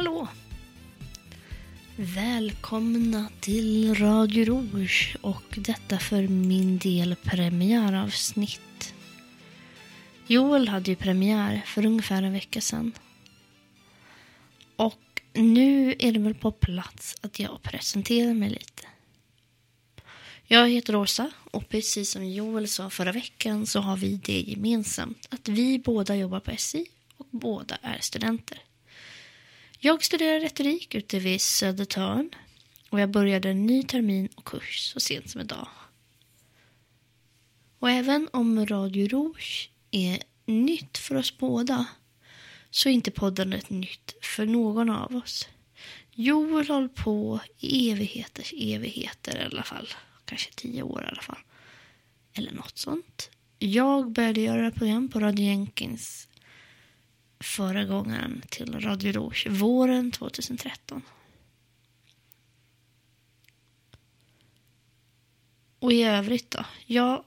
hallå! Välkomna till Radio Rouge och detta för min del premiäravsnitt. Joel hade ju premiär för ungefär en vecka sedan. Och nu är det väl på plats att jag presenterar mig lite. Jag heter Rosa och precis som Joel sa förra veckan så har vi det gemensamt att vi båda jobbar på SI och båda är studenter. Jag studerar retorik ute vid Södertörn och jag började en ny termin och kurs så sent som idag. Och även om Radio Rouge är nytt för oss båda så är inte poddandet nytt för någon av oss. Joel håller på i evigheters evigheter i alla fall. Kanske tio år i alla fall. Eller något sånt. Jag började göra program på Radio Jenkins förra gången till Radio Rouge våren 2013. Och i övrigt då? Ja,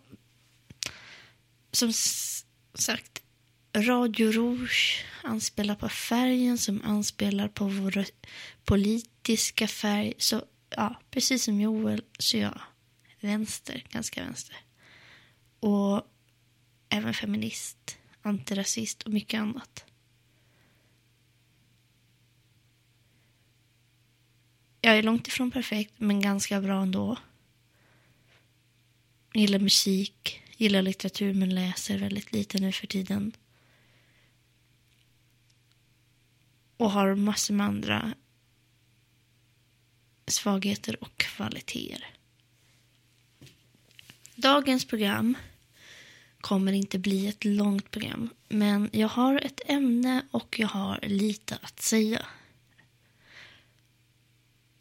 som sagt, Radio Rouge anspelar på färgen som anspelar på vår politiska färg. Så ja, precis som Joel så är jag vänster, ganska vänster. Och även feminist, antirasist och mycket annat. Jag är långt ifrån perfekt, men ganska bra ändå. Jag Gillar musik, gillar litteratur men läser väldigt lite nu för tiden. Och har massor med andra svagheter och kvaliteter. Dagens program kommer inte bli ett långt program, men jag har ett ämne och jag har lite att säga.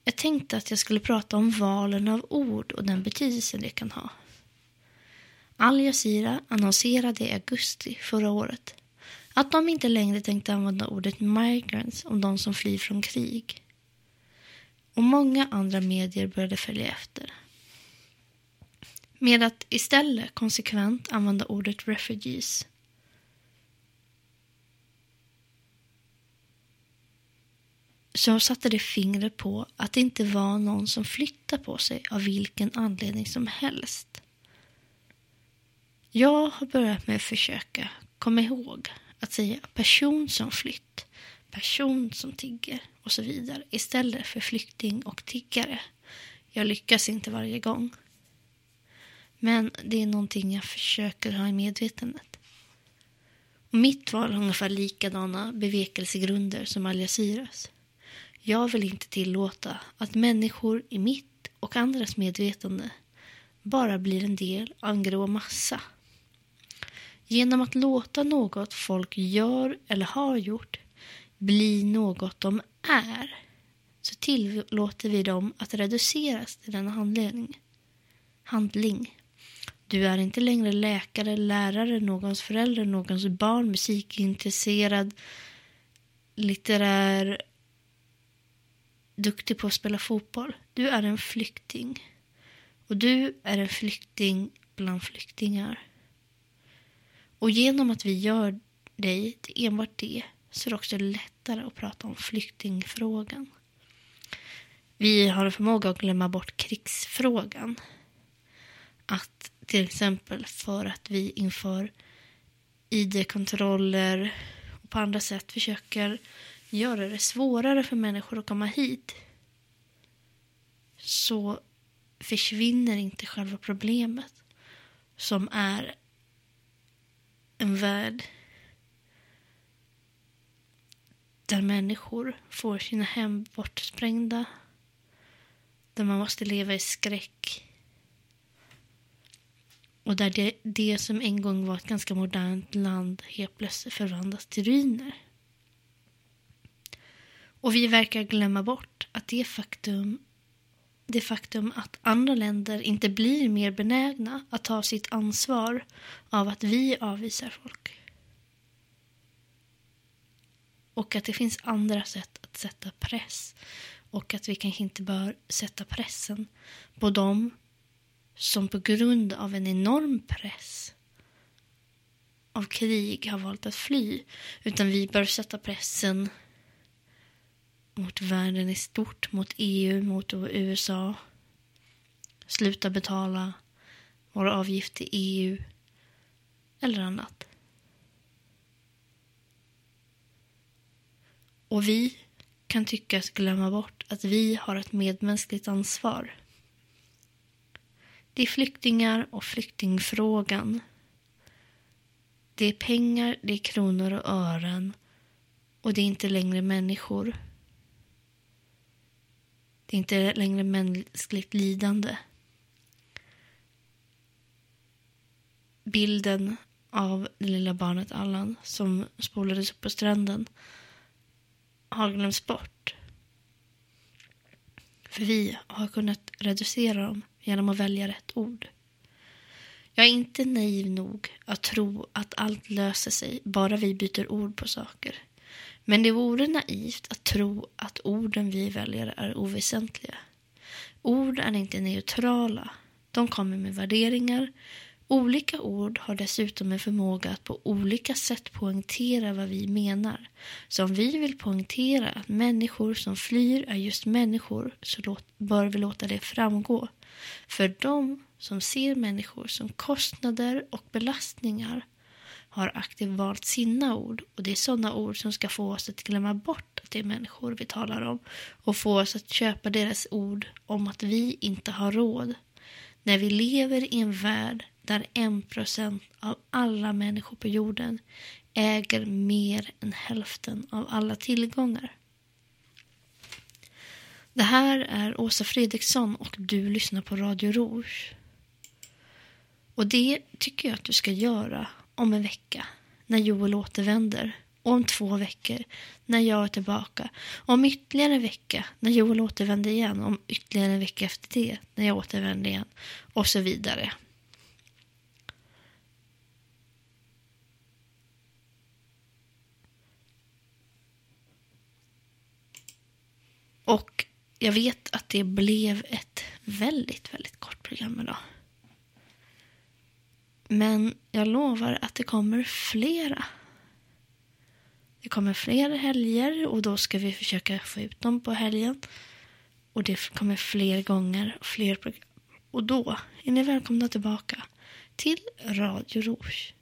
Jag tänkte att jag skulle prata om valen av ord och den betydelsen det kan ha. Al Jazeera annonserade i augusti förra året att de inte längre tänkte använda ordet migrants om de som flyr från krig. Och många andra medier började följa efter. Med att istället konsekvent använda ordet refugees. Så satte det fingret på att det inte var någon som flyttade på sig av vilken anledning som helst. Jag har börjat med att försöka komma ihåg att säga person som flytt, person som tigger och så vidare istället för flykting och tiggare. Jag lyckas inte varje gång. Men det är någonting jag försöker ha i medvetandet. Och mitt val har ungefär likadana bevekelsegrunder som Al Jazeeras. Jag vill inte tillåta att människor i mitt och andras medvetande bara blir en del av en grå massa. Genom att låta något folk gör eller har gjort bli något de är så tillåter vi dem att reduceras till denna handling. handling. Du är inte längre läkare, lärare, någons förälder, någons barn, musikintresserad, litterär, duktig på att spela fotboll. Du är en flykting. Och du är en flykting bland flyktingar. Och genom att vi gör dig till enbart det så är det också lättare att prata om flyktingfrågan. Vi har en förmåga att glömma bort krigsfrågan. Att till exempel för att vi inför id-kontroller och på andra sätt försöker göra det svårare för människor att komma hit så försvinner inte själva problemet som är en värld där människor får sina hem bortsprängda där man måste leva i skräck och där det, det som en gång var ett ganska modernt land helt plötsligt förvandlas till ruiner. Och vi verkar glömma bort att det faktum, det faktum att andra länder inte blir mer benägna att ta sitt ansvar av att vi avvisar folk. Och att det finns andra sätt att sätta press. Och att vi kanske inte bör sätta pressen på dem som på grund av en enorm press av krig har valt att fly. Utan vi bör sätta pressen mot världen i stort, mot EU, mot USA. Sluta betala vår avgift till EU eller annat. Och vi kan tyckas glömma bort att vi har ett medmänskligt ansvar. Det är flyktingar och flyktingfrågan. Det är pengar, det är kronor och ören och det är inte längre människor. Det är inte längre mänskligt lidande. Bilden av det lilla barnet Allan som spolades upp på stranden har glömts bort. För vi har kunnat reducera dem genom att välja rätt ord. Jag är inte naiv nog att tro att allt löser sig bara vi byter ord på saker. Men det vore naivt att tro att orden vi väljer är oväsentliga. Ord är inte neutrala. De kommer med värderingar. Olika ord har dessutom en förmåga att på olika sätt poängtera vad vi menar. Så om vi vill poängtera att människor som flyr är just människor så bör vi låta det framgå. För de som ser människor som kostnader och belastningar har aktivt valt sina ord och det är sådana ord som ska få oss att glömma bort att det är människor vi talar om och få oss att köpa deras ord om att vi inte har råd. När vi lever i en värld där en procent av alla människor på jorden äger mer än hälften av alla tillgångar. Det här är Åsa Fredriksson och du lyssnar på Radio Rouge. Och det tycker jag att du ska göra om en vecka när Joel återvänder. Och om två veckor när jag är tillbaka. Om ytterligare en vecka när Joel återvänder igen. Om ytterligare en vecka efter det när jag återvänder igen. Och så vidare. Och jag vet att det blev ett väldigt, väldigt kort program idag. Men jag lovar att det kommer flera. Det kommer fler helger och då ska vi försöka få ut dem på helgen. Och det kommer fler gånger och fler program. Och då är ni välkomna tillbaka till Radio Rouge.